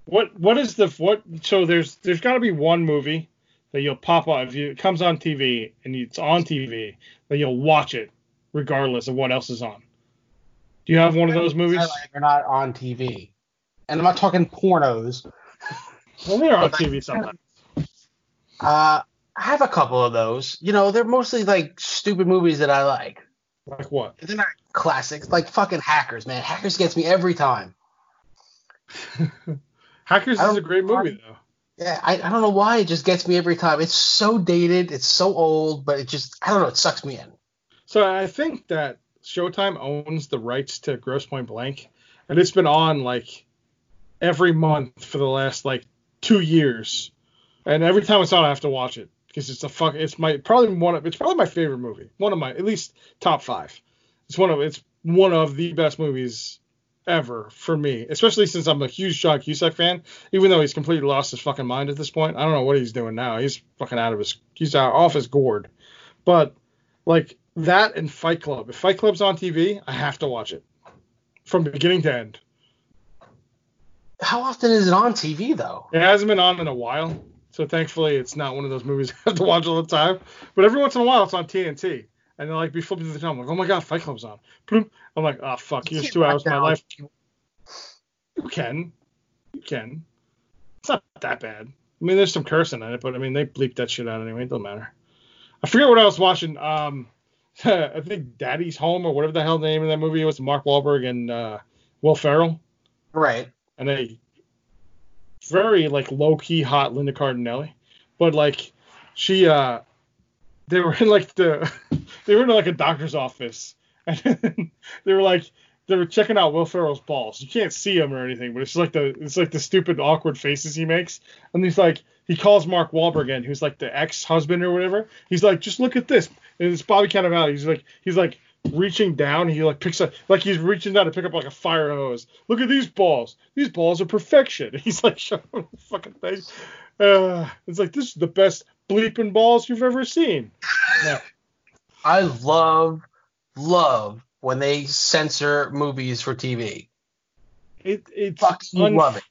What what is the what? So there's there's got to be one movie that you'll pop on if you, it comes on TV and it's on TV that you'll watch it regardless of what else is on. Do you have one of those movies? Are not on TV, and I'm not talking pornos. Well, they're on TV sometimes. Uh, I have a couple of those. You know, they're mostly like stupid movies that I like. Like what? They're not classics, like fucking Hackers, man. Hackers gets me every time. Hackers is a great movie though. Yeah, I, I don't know why it just gets me every time. It's so dated, it's so old, but it just I don't know, it sucks me in. So I think that Showtime owns the rights to Grosse Pointe Blank, and it's been on like every month for the last like two years. And every time it's on, I have to watch it because it's a fuck. It's my probably one of it's probably my favorite movie. One of my at least top five. It's one of it's one of the best movies ever for me, especially since I'm a huge John Cusack fan. Even though he's completely lost his fucking mind at this point, I don't know what he's doing now. He's fucking out of his he's out off his gourd. But like that and Fight Club. If Fight Club's on TV, I have to watch it from beginning to end. How often is it on TV though? It hasn't been on in a while, so thankfully it's not one of those movies I have to watch all the time. But every once in a while it's on TNT, and they'll like be flipping through the channel. I'm like, oh my god, Fight Club's on. Bloop. I'm like, oh fuck, here's two hours of my life. You can, you can. It's not that bad. I mean, there's some cursing in it, but I mean they bleep that shit out anyway. It doesn't matter. I forget what I was watching. Um, I think Daddy's Home or whatever the hell the name of that movie was, Mark Wahlberg and uh, Will Ferrell, Right. and they very like low key hot Linda Cardinelli, but like she uh they were in like the they were in like a doctor's office and they were like they were checking out Will Ferrell's balls. You can't see him or anything, but it's like the it's like the stupid awkward faces he makes. And he's like he calls Mark Wahlberg in, who's like the ex-husband or whatever. He's like, just look at this. And it's Bobby Cannavale. He's like he's like reaching down. He like picks up like he's reaching down to pick up like a fire hose. Look at these balls. These balls are perfection. He's like showing the fucking thing. Uh, it's like this is the best bleeping balls you've ever seen. Yeah. I love, love when they censor movies for TV. It it's Fucking un- love it.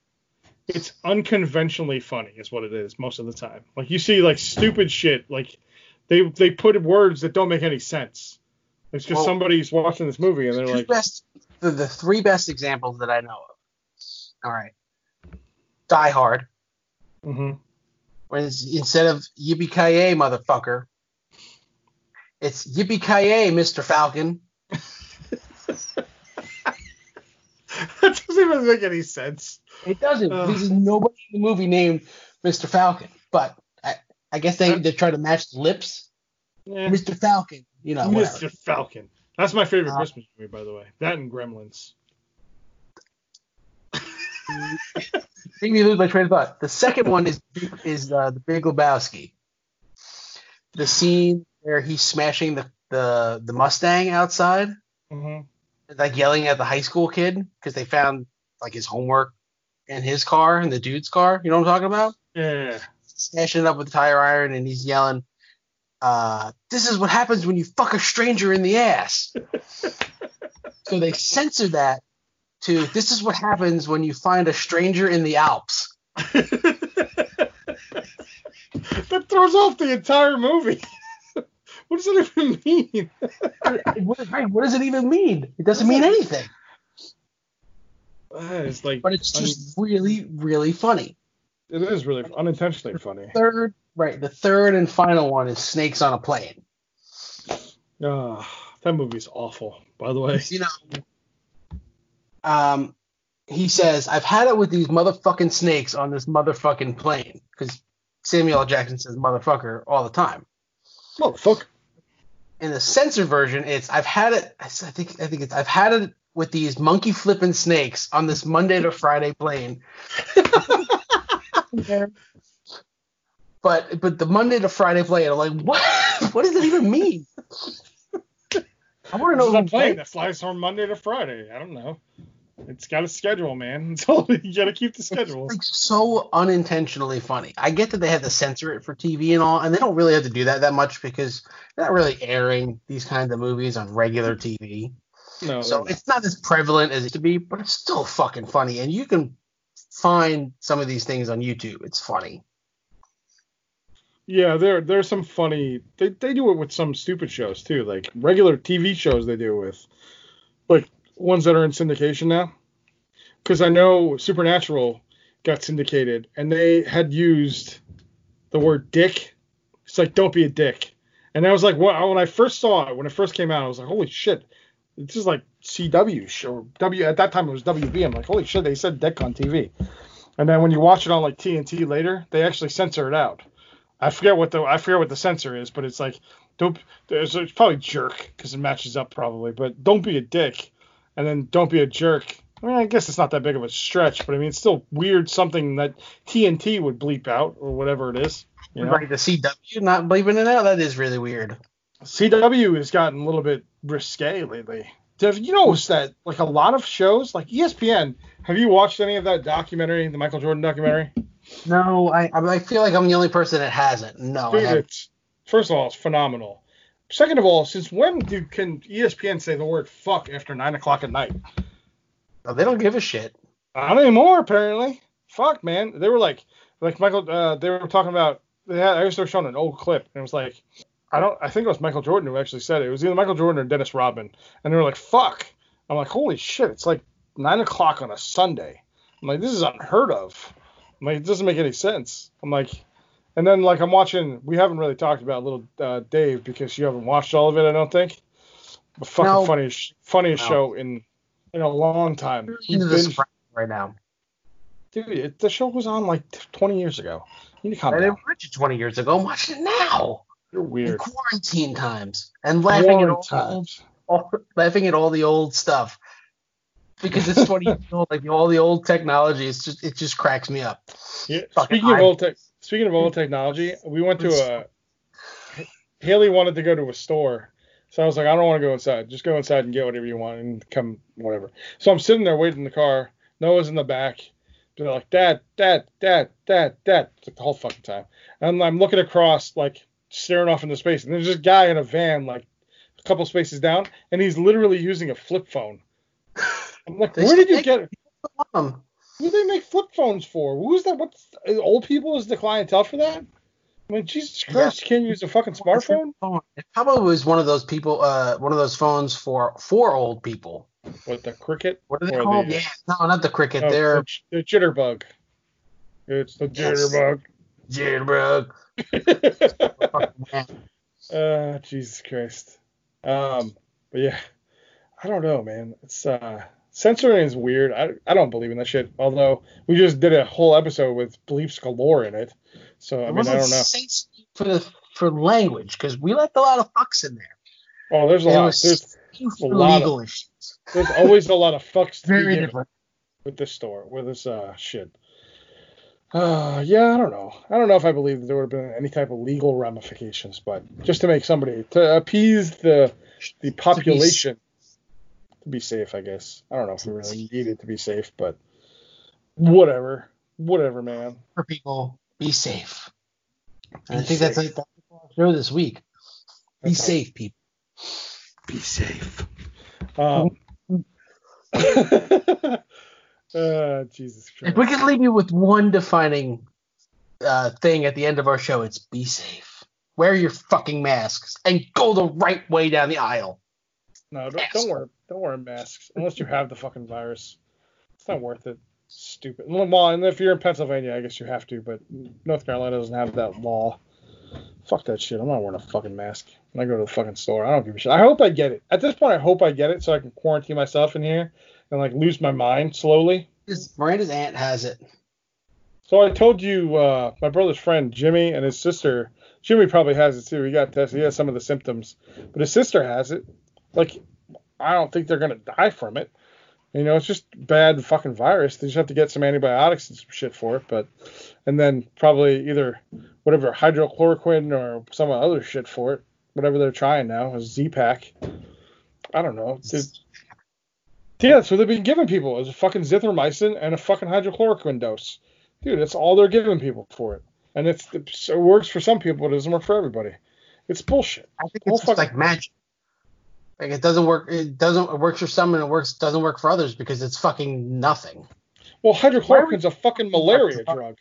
it's unconventionally funny is what it is most of the time. Like you see like stupid shit like they they put words that don't make any sense. It's just Well- somebody's watching this movie and they're like, best, the, the three best examples that I know of. All right. Die Hard. Mm-hmm. When instead of yippee ki motherfucker, it's yippee ki Mr. Falcon. that doesn't even make any sense. It doesn't. Ugh. There's nobody in the movie named Mr. Falcon, but I, guess they, they try to match the lips. Yeah. Mr. Falcon, you know, whatever. Mr. Falcon. That's my favorite Uh, Christmas movie, by the way. That and Gremlins. Make me lose my train of thought. The second one is is uh, the Big Lebowski. The scene where he's smashing the the, the Mustang outside, hmm like yelling at the high school kid because they found like his homework in his car in the dude's car. You know what I'm talking about? Yeah. Smashing it up with the tire iron, and he's yelling, uh, "This is what happens when you fuck a stranger in the ass." so they censored that to "This is what happens when you find a stranger in the Alps." that throws off the entire movie. what does it even mean? what, right, what does it even mean? It doesn't mean anything. Uh, it's like, But it's just really, really funny. It is really unintentionally funny. Third, right, the third and final one is Snakes on a Plane. Ah, that movie's awful, by the way. You know, um, he says, "I've had it with these motherfucking snakes on this motherfucking plane," because Samuel L. Jackson says "motherfucker" all the time. Motherfucker. In the censored version, it's "I've had it." I think I think it's "I've had it with these monkey flipping snakes on this Monday to Friday plane." But but the Monday to Friday plane, I'm like, what? What does it even mean? I want to know It's a who that flies from Monday to Friday. I don't know. It's got a schedule, man. It's all, you got to keep the schedule. like so unintentionally funny. I get that they had to censor it for TV and all, and they don't really have to do that that much because they're not really airing these kinds of movies on regular TV. No, So it's not as prevalent as it used to be, but it's still fucking funny. And you can find some of these things on YouTube. It's funny. Yeah, there there's some funny. They they do it with some stupid shows too, like regular TV shows. They do with like ones that are in syndication now. Because I know Supernatural got syndicated, and they had used the word "dick." It's like don't be a dick, and I was like, what? When I first saw it, when it first came out, I was like, holy shit, this is like CW show. W at that time it was WB. I'm like, holy shit, they said dick on TV. And then when you watch it on like TNT later, they actually censor it out. I forget what the I forget what the censor is, but it's like don't there's it's probably jerk because it matches up probably, but don't be a dick, and then don't be a jerk. I mean, I guess it's not that big of a stretch, but I mean, it's still weird something that TNT would bleep out or whatever it is. You know? Like the CW not bleeping it out, that is really weird. CW has gotten a little bit risque lately. Have you noticed that like a lot of shows, like ESPN, have you watched any of that documentary, the Michael Jordan documentary? No, I I feel like I'm the only person that hasn't. No, Dude, it's first of all, it's phenomenal. Second of all, since when do can ESPN say the word fuck after nine o'clock at night? Oh, they don't give a shit. Not anymore, apparently. Fuck, man. They were like, like Michael. Uh, they were talking about. They had. I was showing an old clip, and it was like, I don't. I think it was Michael Jordan who actually said it. It was either Michael Jordan or Dennis Rodman, and they were like, fuck. I'm like, holy shit! It's like nine o'clock on a Sunday. I'm like, this is unheard of. I'm like, it doesn't make any sense. I'm like, And then like I'm watching. We haven't really talked about little uh, Dave because you haven't watched all of it. I don't think. The fucking No. funniest funniest No. show in in a long time. We into the binged- right now. dude, it, the show was on like 20 years ago. You need to calm I down. didn't watch it 20 years ago. I'm watching it now. You're In weird. quarantine times and laughing at all, the old, all, laughing at all the old stuff because it's 20 years old. Like all the old technology, it's just it just cracks me up. Yeah, Fucking speaking of old tech, speaking of old technology, we went to a. Haley wanted to go to a store, so I was like, I don't want to go inside. Just go inside and get whatever you want and come whatever. So I'm sitting there waiting in the car. Noah's in the back. They're like, Dad, Dad, Dad, Dad, Dad, it's like the whole fucking time. And I'm looking across, like staring off into space, and there's this guy in a van, like a couple spaces down, and he's literally using a flip phone. I'm like, where did you get it? Who do they make flip phones for? Who's that? What's old people is the clientele for that? I mean, Jesus Christ, you can't use a fucking smartphone. It probably was one of those people, uh, one of those phones for for old people. What the cricket? What are they called? the- yeah, no, not the cricket. Oh, They're the, the jitterbug. It's the Yes. jitterbug. Jitterbug. Uh, Jesus Christ. Um, but yeah, I don't know, man. It's uh, censoring is weird. I I don't believe in that shit. Although we just did a whole episode with beliefs galore in it, so I It mean, I don't know. for the for language because we left a lot of fucks in there. Oh, there's a lot. There's a lot legal issues. there's always a lot of fucks to Very different. with this store, with this uh shit. Uh, yeah, I don't know. I don't know if I believe that there would have been any type of legal ramifications, but just to make somebody to appease the the population to be safe, I guess. I don't know if we really needed to be safe, but whatever, whatever, man. For people, be safe. And I think that's like that's our show this week. Be That's all. safe, people. Be safe. Um. uh, Jesus If we could leave you with one defining uh, thing at the end of our show, it's be safe. Wear your fucking masks and go the right way down the aisle. No, don't, don't wear don't wear masks unless you have the fucking virus. It's not worth it. Stupid. Well, and if you're in Pennsylvania, I guess you have to, but North Carolina doesn't have that law. Fuck that shit. I'm not wearing a fucking mask when I go to the fucking store. I don't give a shit. I hope I get it. At this point, I hope I get it so I can quarantine myself in here and like lose my mind slowly. His- Miranda's aunt has it. So I told you, uh, my brother's friend Jimmy and his sister. Jimmy probably has it too. He got tested. He has some of the symptoms, but his sister has it. Like, I don't think they're gonna die from it. You know, it's just bad fucking virus. They just have to get some antibiotics and some shit for it. But, and then probably either whatever hydrochloroquine or some other shit for it. Whatever they're trying now is Z-Pak. I don't know. It's- yeah, that's what they've been giving people is a fucking zithromycin and a fucking hydrochloroquine dose. Dude, that's all they're giving people for it. And it's, it's it works for some people, but it doesn't work for everybody. It's bullshit. I think Well, it's just like magic. Like it doesn't work. It doesn't. It works for some and it works doesn't work for others because it's fucking nothing. Well, hydrochloroquine's a fucking malaria drug.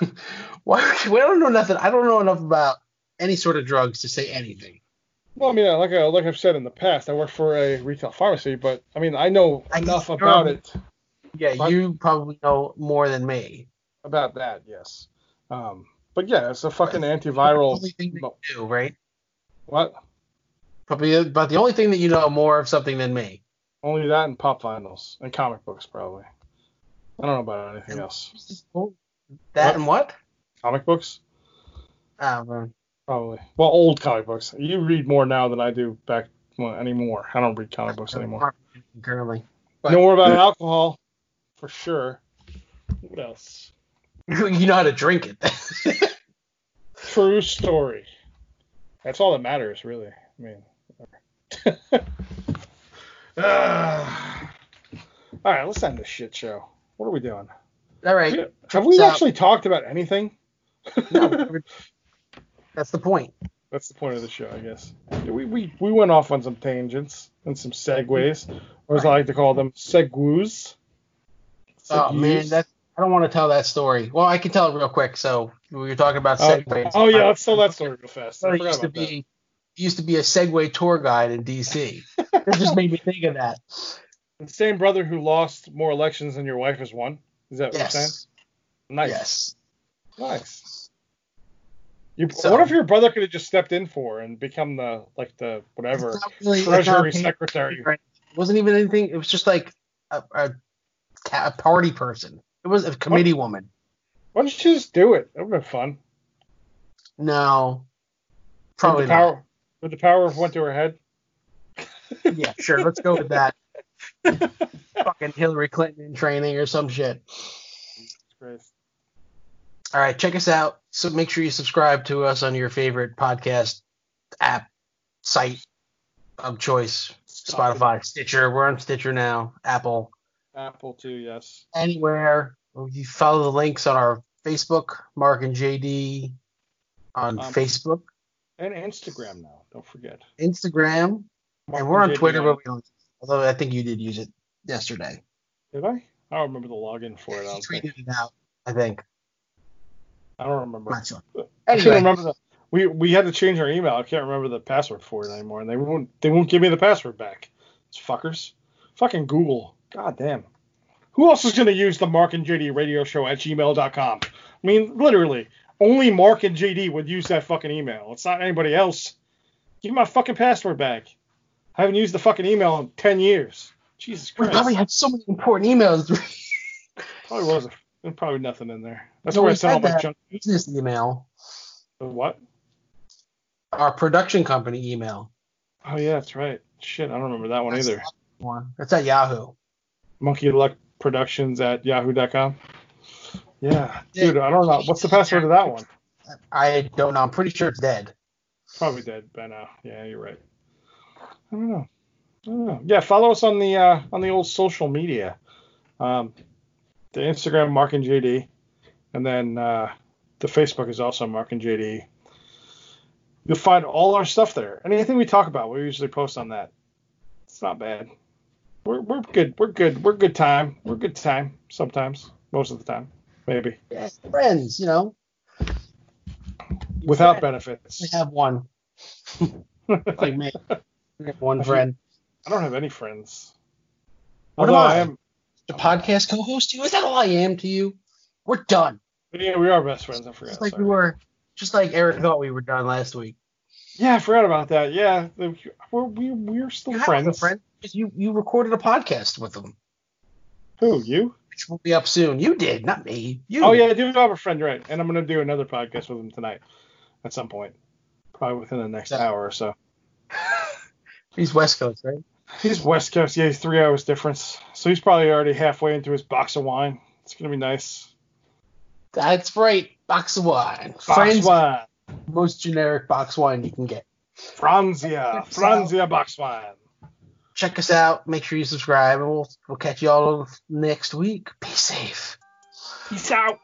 Why? We don't know nothing. I don't know enough about any sort of drugs to say anything. Well, I mean, like I, like I've said in the past, I work for a retail pharmacy, but I mean, I know I enough about it. Yeah, What? you probably know more than me. About that, yes. Um, but yeah, it's a fucking antiviral. the only thing mo- do, right? What? Probably about the only thing that you know more of something than me. Only that and pop vinyls and comic books, probably. I don't know about anything else. That What? and what? Comic books, Ah, man. Probably. Well, old comic books. You read more now than I do back well, anymore. I don't read comic books anymore. Currently. You know more about alcohol, for sure. What else? You know how to drink it. True story. That's all that matters, really. I mean. whatever. Ah. all right, let's end this shit show. What are we doing? All right. Have we So- actually talked about anything? No, that's the point. That's the point of the show, I guess. We, we, we went off on some tangents and some segues, or as I like to call them, segues. Oh man, Segues. that I don't want to tell that story. Well, I can tell it real quick. So we were talking about Oh, segways. oh yeah, let's tell that story real fast. I used to about that. be used to be a Segway tour guide in DC. it just made me think of that. The same brother who lost more elections than your wife has won. Is that what you're saying? Yes. Nice. Yes. Nice. You, So- what if your brother could have just stepped in for and become the like the whatever really- treasury paid- secretary? It wasn't even anything. It was just like a, a, a party person. It was a committee woman. Why don't you just do it? That would have been fun. No, probably Would the power would the power have went to her head? Yeah, sure. Let's go with that. Fucking Hillary Clinton in training or some shit. Christ. All right, check us out. So make sure you subscribe to us on your favorite podcast app site of choice. Spotify, Stitcher. We're on Stitcher now. Apple, Apple too, yes. anywhere. You follow the links on our Facebook, Marc and JD on Um, Facebook, And Instagram now. Don't forget. Instagram, Marc and we're on JD Twitter, but we don't. Although I think you did use it yesterday. Did I? I don't remember the login for it. I tweeted it out. I think. I don't remember. Not sure. I can't remember the. We we had to change our email. I can't remember the password for it anymore, and they won't they won't give me the password back. It's fuckers. Fucking Google. God damn. Who else is gonna use the Marc and JD Radio Show at gmail.com? I mean, literally, only Marc and JD would use that fucking email. It's not anybody else. Give me my fucking password back. I haven't used the fucking email in ten years. Jesus Christ. we probably had so many important emails. Probably wasn't. There's probably nothing in there. That's No, where I sent all my junk. business email, What? our production company email. Oh yeah, that's right. Shit, I don't remember that one That's either. the One. That's at Yahoo. Monkey Luck Productions at yahoo.com. Yeah, Yeah. dude, I don't know. What's the password to that one? I don't know. I'm pretty sure it's dead. Probably dead by now. Yeah, you're right. I don't know. I don't know. Yeah, follow us on the uh, on the old social media. Um, the Instagram Marc and JD, and then uh, the Facebook is also Marc and JD. You'll find all our stuff there. Anything we talk about, we usually post on that. It's not bad. We're, we're good. We're good. We're good time. We're good time sometimes. Most of the time, maybe Yeah, friends, you know. without We benefits. have one. like me. We have one friend. I don't have any friends. What am Although I? am. The podcast co-host to you? Is that all I am to you? We're done. Yeah, we are best friends. I forgot. Just like sorry. we were. Just like Eric thought we were done last week. Yeah, I forgot about that. Yeah, we're we, we're still You friends. friend. You you recorded a podcast with them, Who you? which will be up soon. You did, not me. You. Oh yeah, I do have a friend, right? And I'm gonna do another podcast with him tonight, at some point, probably within the next Yeah. hour or so. He's West Coast, right? He's West Coast. Yeah, he's three hours difference, so he's probably already halfway into his box of wine. It's gonna be nice. That's right. Box of wine. Box Friends, wine, most generic box wine you can get. Franzia, Franzia box wine. Check us out. Make sure you subscribe, and we'll we'll catch you all next week. Be safe. Peace out.